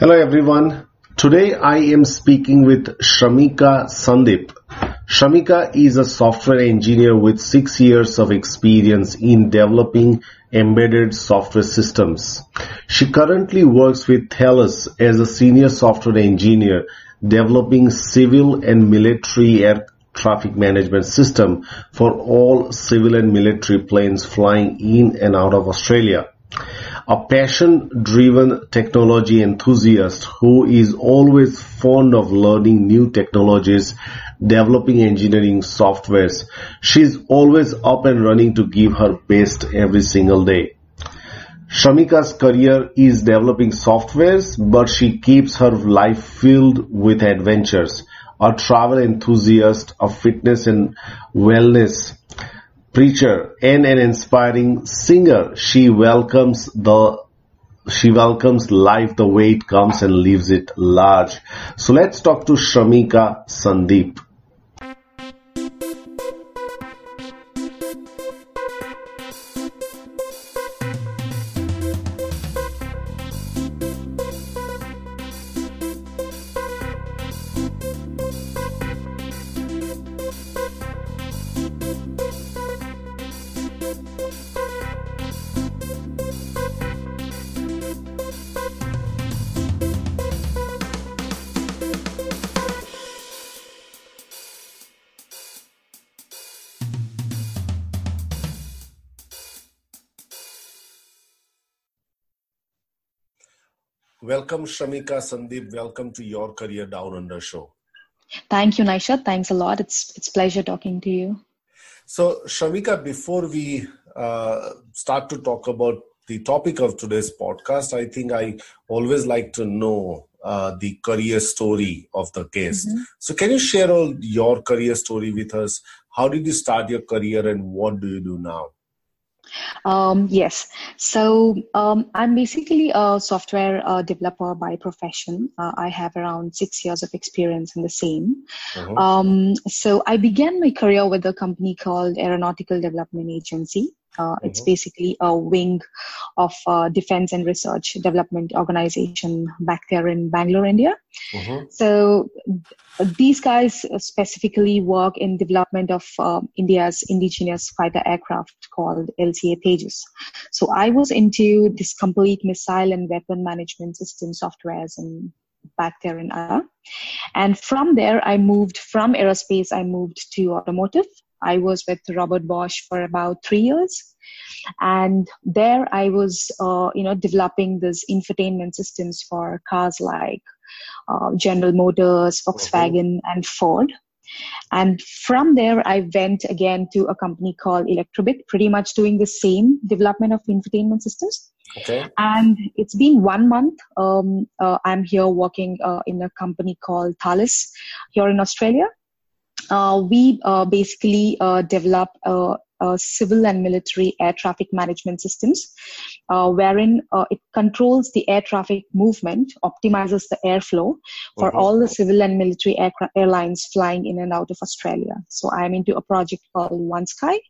Hello everyone. Today I am speaking with Shramika Sandeep. Shramika is a software engineer with six years of experience in developing embedded software systems. She currently works with Thales as a senior software engineer developing civil and military air traffic management system for all civil and military planes flying in and out of Australia a passion-driven technology enthusiast who is always fond of learning new technologies, developing engineering softwares. She's always up and running to give her best every single day. Shramika's career is developing softwares, but she keeps her life filled with adventures. A travel enthusiast, a fitness and wellness preacher and an inspiring singer. She welcomes the she welcomes life the way it comes and leaves it large. So let's talk to Shramika Sandeep. Welcome, Shramika Sandeep. Welcome to your Career Down Under show. Thank you, Naisha. Thanks a lot. It's it's pleasure talking to you. So, Shramika, before we uh, start to talk about the topic of today's podcast, I think I always like to know uh, the career story of the guest. Mm-hmm. So, can you share all your career story with us? How did you start your career, and what do you do now? Um, yes. So um, I'm basically a software uh, developer by profession. Uh, I have around six years of experience in the same. Uh-huh. Um, so I began my career with a company called Aeronautical Development Agency. Uh, it's mm-hmm. basically a wing of uh, defense and research development organization back there in Bangalore, India. Mm-hmm. So these guys specifically work in development of uh, India's indigenous fighter aircraft called LCA Tejas. So I was into this complete missile and weapon management system softwares and back there in India. And from there, I moved from aerospace, I moved to automotive. I was with Robert Bosch for about three years. And there I was, uh, you know, developing these infotainment systems for cars like uh, General Motors, Volkswagen, and Ford. And from there, I went again to a company called Elektrobit, pretty much doing the same development of infotainment systems. Okay. And it's been one month. Um, uh, I'm here working uh, in a company called Thales here in Australia. Uh, we uh, basically uh, develop uh, uh, civil and military air traffic management systems, uh, wherein it controls the air traffic movement, optimizes the airflow for uh-huh. all the civil and military air- airlines flying in and out of Australia. So I'm into a project called One Sky,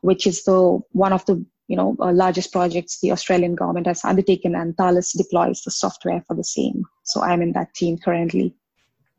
which is the one of the you know uh, largest projects the Australian government has undertaken, and Thales deploys the software for the same. So I'm in that team currently.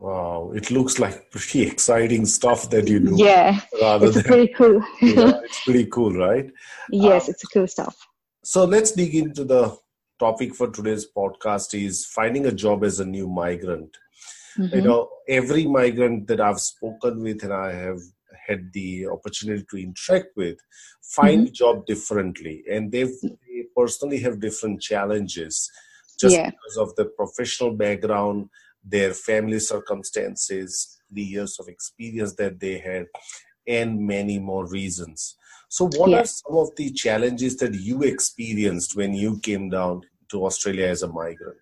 Wow, it looks like pretty exciting stuff that you do. Yeah, it's than, pretty cool. yeah, it's pretty cool, right? Yes, um, it's cool stuff. So let's dig into the topic for today's podcast is finding a job as a new migrant. Mm-hmm. You know, every migrant that I've spoken with and I have had the opportunity to interact with find mm-hmm. job differently and they personally have different challenges just yeah. because of the professional background their family circumstances, the years of experience that they had, and many more reasons. So, what yeah. are some of the challenges that you experienced when you came down to Australia as a migrant?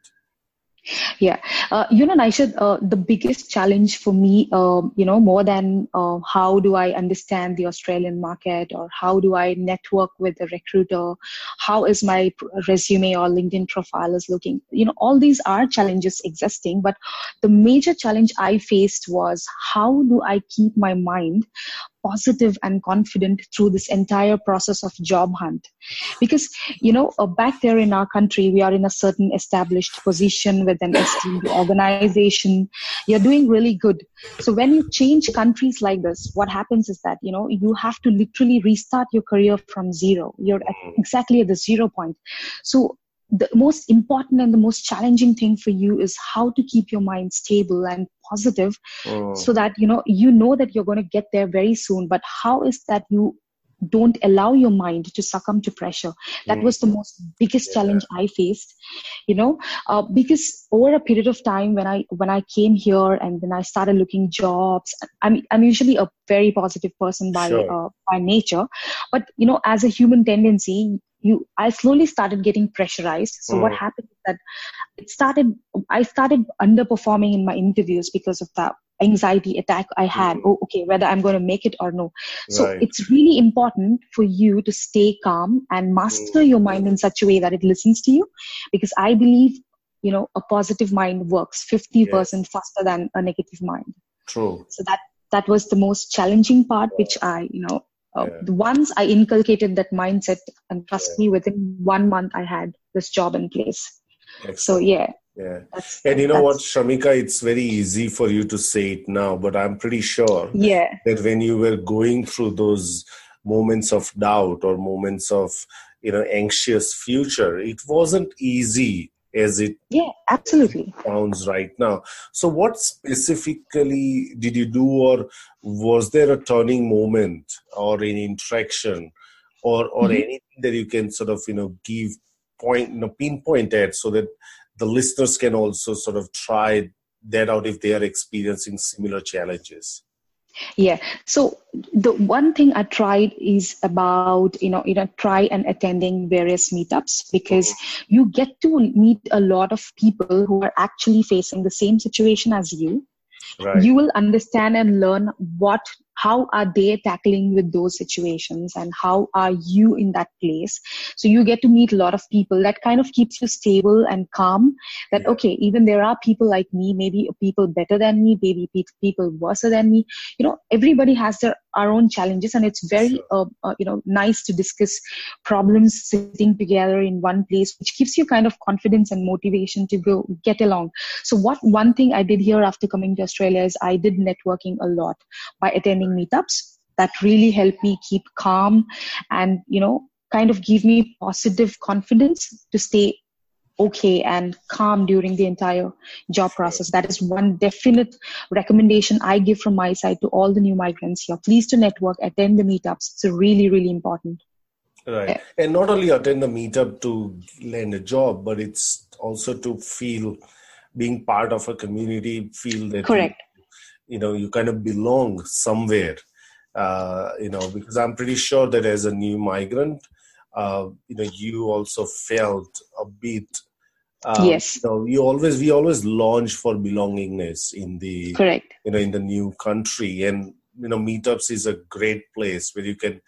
Yeah, uh, you know, Naishad, uh, the biggest challenge for me, uh, you know, more than uh, how do I understand the Australian market or how do I network with the recruiter, how is my resume or LinkedIn profile is looking, you know, all these are challenges existing. But the major challenge I faced was how do I keep my mind positive and confident through this entire process of job hunt. Because you know uh, back there in our country we are in a certain established position with an esteemed organization. You're doing really good. So when you change countries like this what happens is that you know you have to literally restart your career from zero. You're at exactly at the zero point. So the most important and the most challenging thing for you is how to keep your mind stable and positive oh. so that you know you know that you're going to get there very soon but how is that you don't allow your mind to succumb to pressure that mm. was the most biggest yeah. challenge i faced you know uh, because over a period of time when i when i came here and then i started looking jobs i'm i'm usually a very positive person by sure. uh, by nature but you know as a human tendency you i slowly started getting pressurized so mm. what happened is that it started i started underperforming in my interviews because of that anxiety attack i had mm. oh okay whether i'm going to make it or no so right. it's really important for you to stay calm and master mm. your mind in such a way that it listens to you because i believe you know a positive mind works 50% yes. faster than a negative mind true so that that was the most challenging part which i you know uh, yeah. once I inculcated that mindset, and trust yeah. me, within one month I had this job in place. Excellent. So yeah. Yeah. and you know what, Shramika, it's very easy for you to say it now, but I'm pretty sure yeah. that when you were going through those moments of doubt or moments of you know anxious future, it wasn't easy as it yeah absolutely sounds right now so what specifically did you do or was there a turning moment or an interaction or or mm-hmm. anything that you can sort of you know give point you know pinpoint at so that the listeners can also sort of try that out if they are experiencing similar challenges yeah so the one thing i tried is about you know you know try and attending various meetups because mm-hmm. you get to meet a lot of people who are actually facing the same situation as you right. you will understand and learn what how are they tackling with those situations and how are you in that place? So you get to meet a lot of people that kind of keeps you stable and calm that yeah. okay even there are people like me maybe people better than me maybe people worse than me. You know everybody has their our own challenges and it's very uh, uh, you know nice to discuss problems sitting together in one place which gives you kind of confidence and motivation to go get along. So what one thing i did here after coming to australia is i did networking a lot by attending meetups that really helped me keep calm and you know kind of give me positive confidence to stay okay and calm during the entire job process. That is one definite recommendation I give from my side to all the new migrants here. Please to network, attend the meetups. It's really, really important. Right. Yeah. And not only attend the meetup to land a job, but it's also to feel being part of a community, feel that correct. You, you know, you kind of belong somewhere. Uh, you know, because I'm pretty sure that as a new migrant, uh, you know, you also felt a bit um, yes. So you always we always launch for belongingness in the correct you know in the new country, and you know meetups is a great place where you can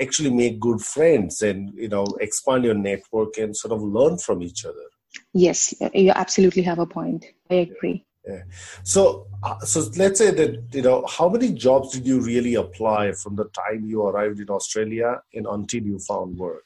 actually make good friends and you know expand your network and sort of learn from each other. Yes, you absolutely have a point. I agree. Yeah. So, uh, so let's say that you know how many jobs did you really apply from the time you arrived in Australia and until you found work?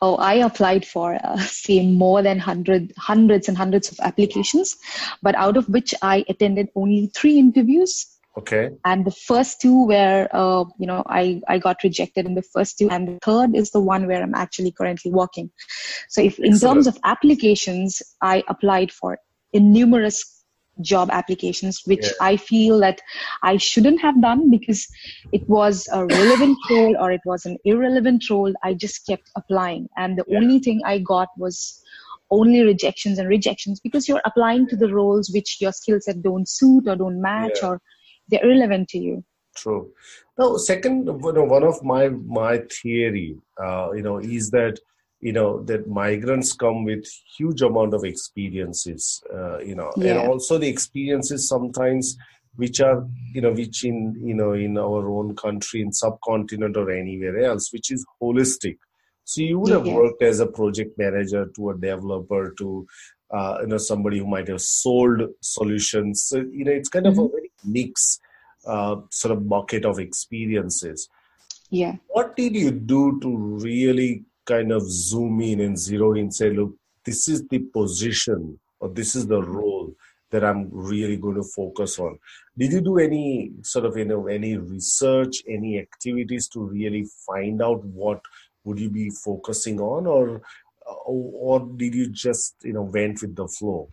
Oh, I applied for uh, say more than hundred, hundreds and hundreds of applications, but out of which I attended only three interviews. Okay. And the first two were, uh, you know, I, I got rejected in the first two, and the third is the one where I'm actually currently working. So, if in terms of applications, I applied for numerous job applications, which yeah. I feel that I shouldn't have done because it was a relevant role or it was an irrelevant role. I just kept applying. And the yeah. only thing I got was only rejections and rejections because you're applying to the roles which your skill set don't suit or don't match yeah. or they're irrelevant to you. True. Now, second, you know, one of my my theory, uh, you know, is that you know that migrants come with huge amount of experiences uh, you know yeah. and also the experiences sometimes which are you know which in you know in our own country in subcontinent or anywhere else which is holistic so you would have yeah. worked as a project manager to a developer to uh, you know somebody who might have sold solutions so you know it's kind mm-hmm. of a mm-hmm. very mix uh, sort of bucket of experiences yeah what did you do to really kind of zoom in and zero in say look this is the position or this is the role that i'm really going to focus on. Did you do any sort of you know any research any activities to really find out what would you be focusing on? Or or did you just you know went with the flow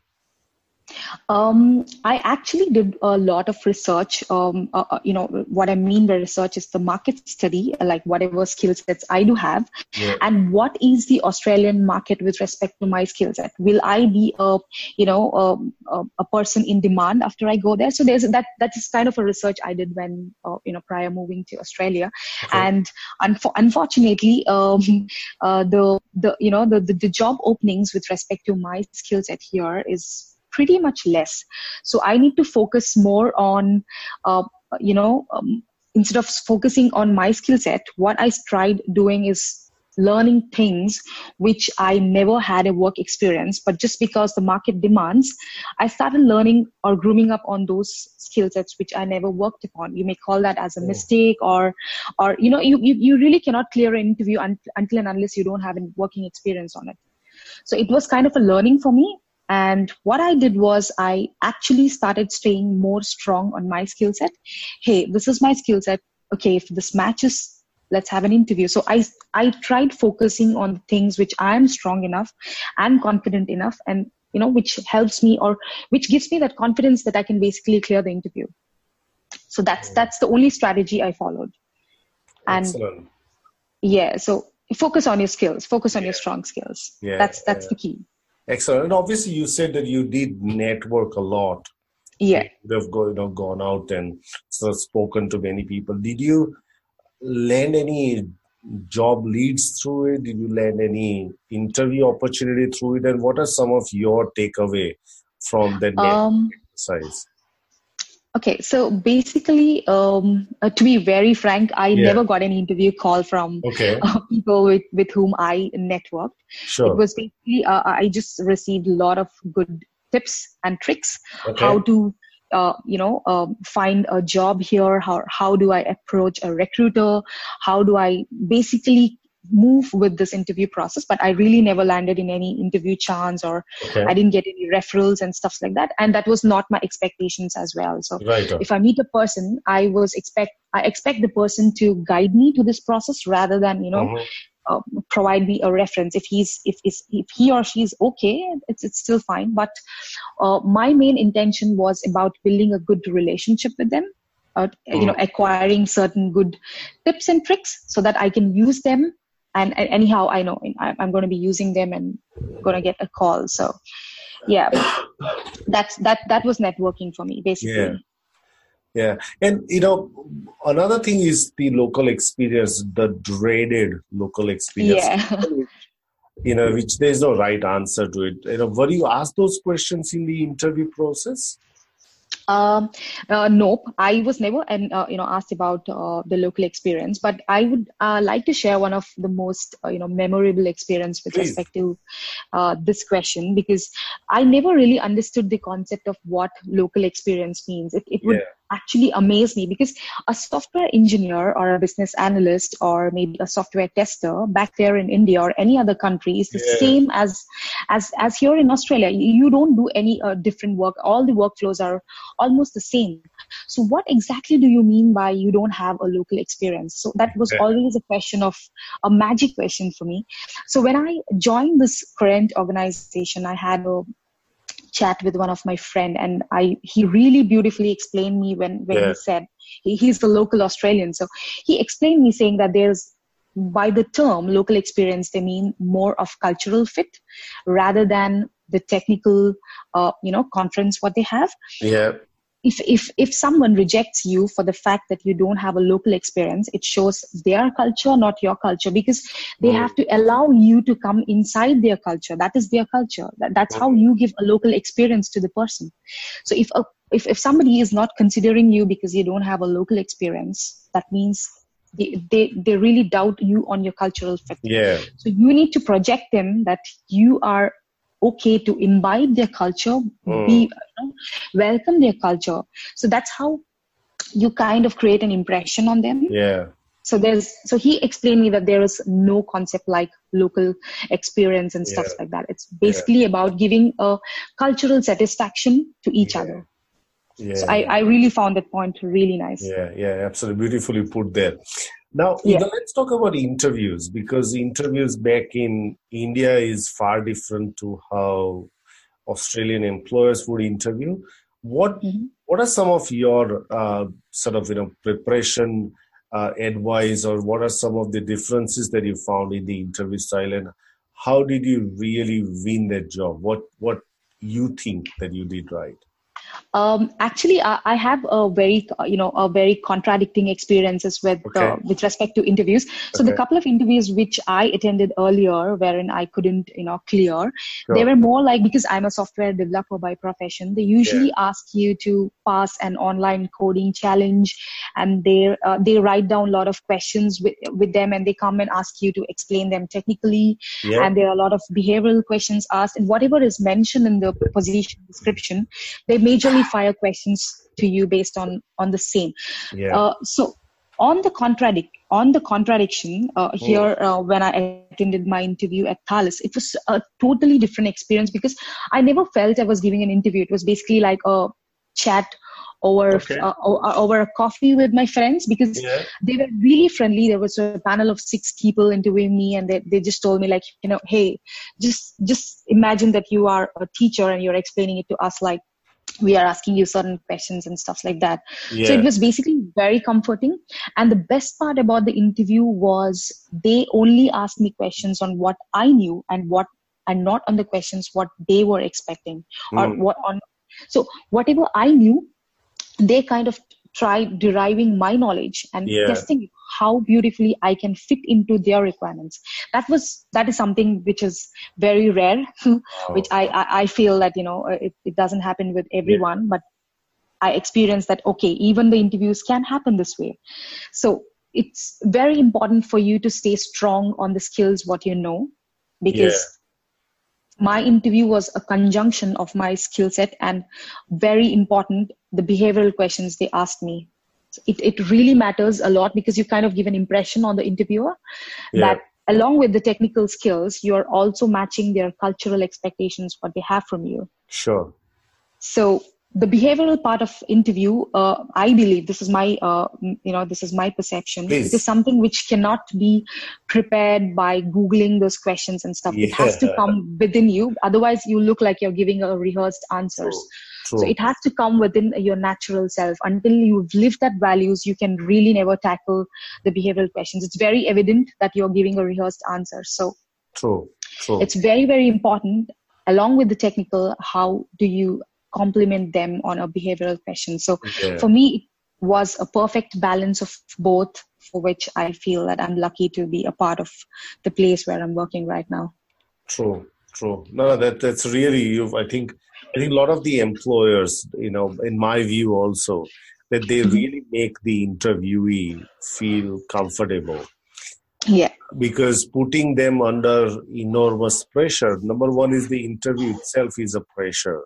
um, I actually did a lot of research. Um, uh, uh, you know, what I mean by research is the market study, like whatever skill sets I do have, yeah. and what is the Australian market with respect to my skill set. Will I be a, you know, a, a, a, person in demand after I go there? So there's that. That is kind of a research I did when, uh, you know, prior moving to Australia, okay. and unfo- unfortunately, um, uh, the the you know the, the the job openings with respect to my skill set here is pretty much less. So I need to focus more on, uh, you know, um, instead of focusing on my skill set, what I tried doing is learning things which I never had a work experience, but just because the market demands, I started learning or grooming up on those skill sets which I never worked upon. You may call that as a oh. mistake or, or, you know, you, you, you really cannot clear an interview un- until and unless you don't have a working experience on it. So it was kind of a learning for me. And what I did was I actually started staying more strong on my skill set. Hey, this is my skill set. Okay, if this matches, let's have an interview. So I I tried focusing on things which I am strong enough and confident enough and you know which helps me or which gives me that confidence that I can basically clear the interview. So that's mm. that's the only strategy I followed. And Excellent. yeah, so focus on your skills, focus on yeah. your strong skills. Yeah, that's that's yeah. the key. Excellent. And obviously, you said that you did network a lot. Yeah. You have go, you know, gone out and sort of spoken to many people. Did you land any job leads through it? Did you land any interview opportunity through it? And what are some of your takeaway from that um, exercise? Okay, so basically, um, uh, to be very frank, I yeah. never got an interview call from okay. uh, people with, with whom I networked. Sure. It was basically, uh, I just received a lot of good tips and tricks okay. how to, uh, you know, um, find a job here. How how do I approach a recruiter? How do I basically move with this interview process but i really never landed in any interview chance or okay. i didn't get any referrals and stuff like that and that was not my expectations as well so right. if i meet a person i was expect i expect the person to guide me to this process rather than you know mm-hmm. Uh, provide me a reference if he's if, if if he or she is okay it's it's still fine but uh, my main intention was about building a good relationship with them uh, mm-hmm. you know acquiring certain good tips and tricks so that i can use them and, and anyhow i know i'm going to be using them and going to get a call. So yeah. That's that that was networking for me basically. Yeah. Yeah. And you know another thing is the local experience the dreaded local experience. Yeah. you know which there's no right answer to it. You know were you asked those questions in the interview process Um, uh, nope, I was never and uh, you know asked about uh, the local experience, but I would uh, like to share one of the most uh, you know memorable experience with Please. respect to uh, this question because I never really understood the concept of what local experience means. It, it would Yeah. Actually amaze me because a software engineer or a business analyst or maybe a software tester back there in India or any other country is the Yeah. same as as as here in Australia. You don't do any uh, different work. All the workflows are almost the same. So what exactly do you mean by you don't have a local experience? So that was Okay. always a question of a magic question for me. So when I joined this current organization, I had a chat with one of my friend and I he really beautifully explained me when when Yeah. he said he, he's a local Australian. So he explained me saying that there's by the term local experience they mean more of cultural fit rather than the technical uh, you know conference what they have Yeah. If if if someone rejects you for the fact that you don't have a local experience it shows their culture not your culture because they Mm. have to allow you to come inside their culture. That is their culture. That, that's how you give a local experience to the person. So if a if, if somebody is not considering you because you don't have a local experience that means they, they, they really doubt you on your cultural fit. Yeah. so you need to project them that you are okay to imbibe their culture, Mm. be you know, welcome their culture. So that's how you kind of create an impression on them. Yeah. So there's so he explained me that there is no concept like local experience and stuff Yeah. like that. It's basically about giving a cultural satisfaction to each Yeah. other. Yeah. So I, I really found that point really nice. Yeah, yeah, absolutely. Beautifully put there. Now, Yeah. Let's talk about interviews because interviews back in India is far different to how Australian employers would interview. What Mhm. What are some of your uh, sort of you know preparation uh, advice, or what are some of the differences that you found in the interview style, and how did you really win that job? What What you think that you did right? Um, actually, I, I have a very, uh, you know, a very contradicting experiences with uh, with respect to interviews. So the couple of interviews which I attended earlier, wherein I couldn't, you know, clear, they were more like because I'm a software developer by profession. They usually ask you to pass an online coding challenge, and they uh, they write down a lot of questions with with them, and they come and ask you to explain them technically. Yeah, and there are a lot of behavioral questions asked and whatever is mentioned in the position description they majorly fire questions to you based on on the same. Yeah, uh, so on the contradict on the contradiction uh, here uh, when i attended my interview at Thales, it was a totally different experience because i never felt i was giving an interview. It was basically like a chat over Okay. uh, over a coffee with my friends because yeah, they were really friendly. There was a panel of six people interviewing me and they, they just told me like you know hey just just imagine that you are a teacher and you're explaining it to us like we are asking you certain questions and stuff like that yeah. so it was basically very comforting and the best part about the interview was they only asked me questions on what i knew and what and not on the questions what they were expecting or Mm. what on so whatever i knew they kind of tried deriving my knowledge and Yeah. testing how beautifully I can fit into their requirements. That was that is something which is very rare, which I, I I feel that you know uh, it, it doesn't happen with everyone, but I experienced that okay, even the interviews can happen this way. So it's very important for you to stay strong on the skills what you know, because my interview was a conjunction of my skill set and very important the behavioral questions they asked me it, it really matters a lot because you kind of give an impression on the interviewer Yeah. that along with the technical skills you're also matching their cultural expectations what they have from you Sure. so the behavioral part of interview uh, i believe this is my uh, you know this is my perception. Please. it is something which cannot be prepared by googling those questions and stuff. It has to come within you. Otherwise you look like you're giving a rehearsed answers. True. so it has to come within your natural self. Until you've lived that values you can really never tackle the behavioral questions. It's very evident that you're giving a rehearsed answer. So True. True. it's very very important along with the technical how do you complement them on a behavioral question so Yeah. for me it was a perfect balance of both for which i feel that i'm lucky to be a part of the place where i'm working right now True, true. No, that that's really you. I think I think a lot of the employers, you know, in my view also, that they mm-hmm. really make the interviewee feel comfortable. Yeah. Because putting them under enormous pressure, number one is the interview itself is a pressure.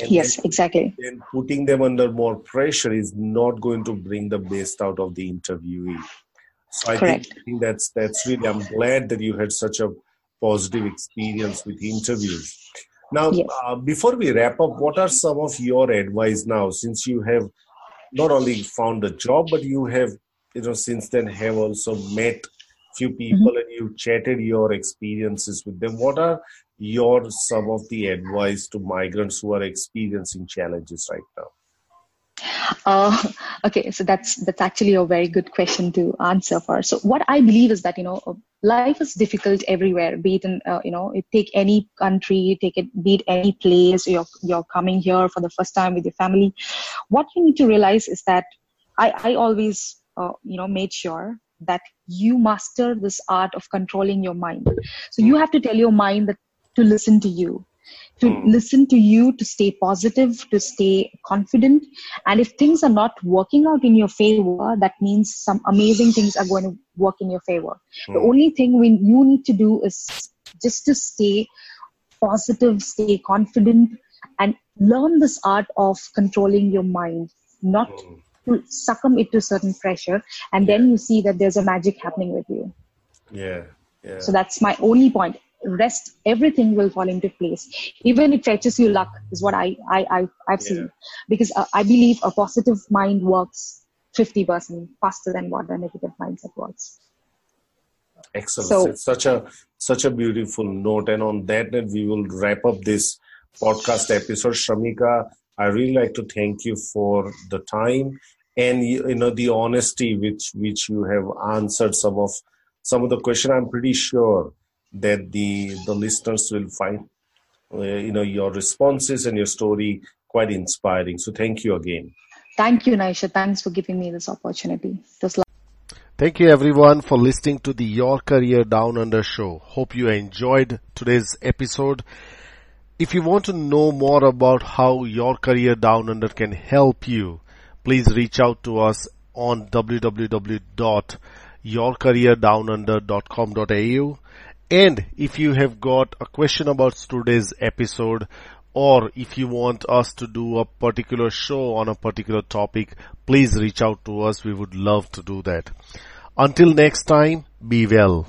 And yes, then, exactly. Then putting them under more pressure is not going to bring the best out of the interviewee. So I think, I think that's that's really. I'm glad that you had such a positive experience with interviews. Now, yes. uh, before we wrap up, what are some of your advice now, since you have not only found a job, but you have, you know, since then have also met few people mm-hmm. and you chatted your experiences with them. What are your some of the advice to migrants who are experiencing challenges right now? Uh, okay, so that's that's actually a very good question to answer for. So what I believe is that you know life is difficult everywhere. Be it in uh, you know take any country, take it be it any place. You're you're coming here for the first time with your family. What you need to realize is that I I always uh, you know made sure that you master this art of controlling your mind. So you have to tell your mind that to listen to you to mm. listen to you, to stay positive, to stay confident. And if things are not working out in your favor, that means some amazing things are going to work in your favor. Mm. The only thing we, you need to do is just to stay positive, stay confident, and learn this art of controlling your mind, not mm. To succumb it to certain pressure. And then you see that there's a magic happening with you. Yeah. Yeah. So that's my only point rest everything will fall into place even it fetches you luck is what i i, I have yeah. seen because uh, i believe a positive mind works 50% faster than what a negative mindset works excellent so, it's such a such a beautiful note and on that note we will wrap up this podcast episode shramika i really like to thank you for the time and you know the honesty which which you have answered some of some of the question i'm pretty sure that the the listeners will find uh, you know your responses and your story quite inspiring. So thank you again. Thank you, Naisha. Thanks for giving me this opportunity. Just Thank you everyone for listening to the Your Career Down Under show. Hope you enjoyed today's episode. If you want to know more about how Your Career Down Under can help you, please reach out to us on www.yourcareerdownunder.com.au and if you have got a question about today's episode or if you want us to do a particular show on a particular topic, please reach out to us. We would love to do that. Until next time, be well.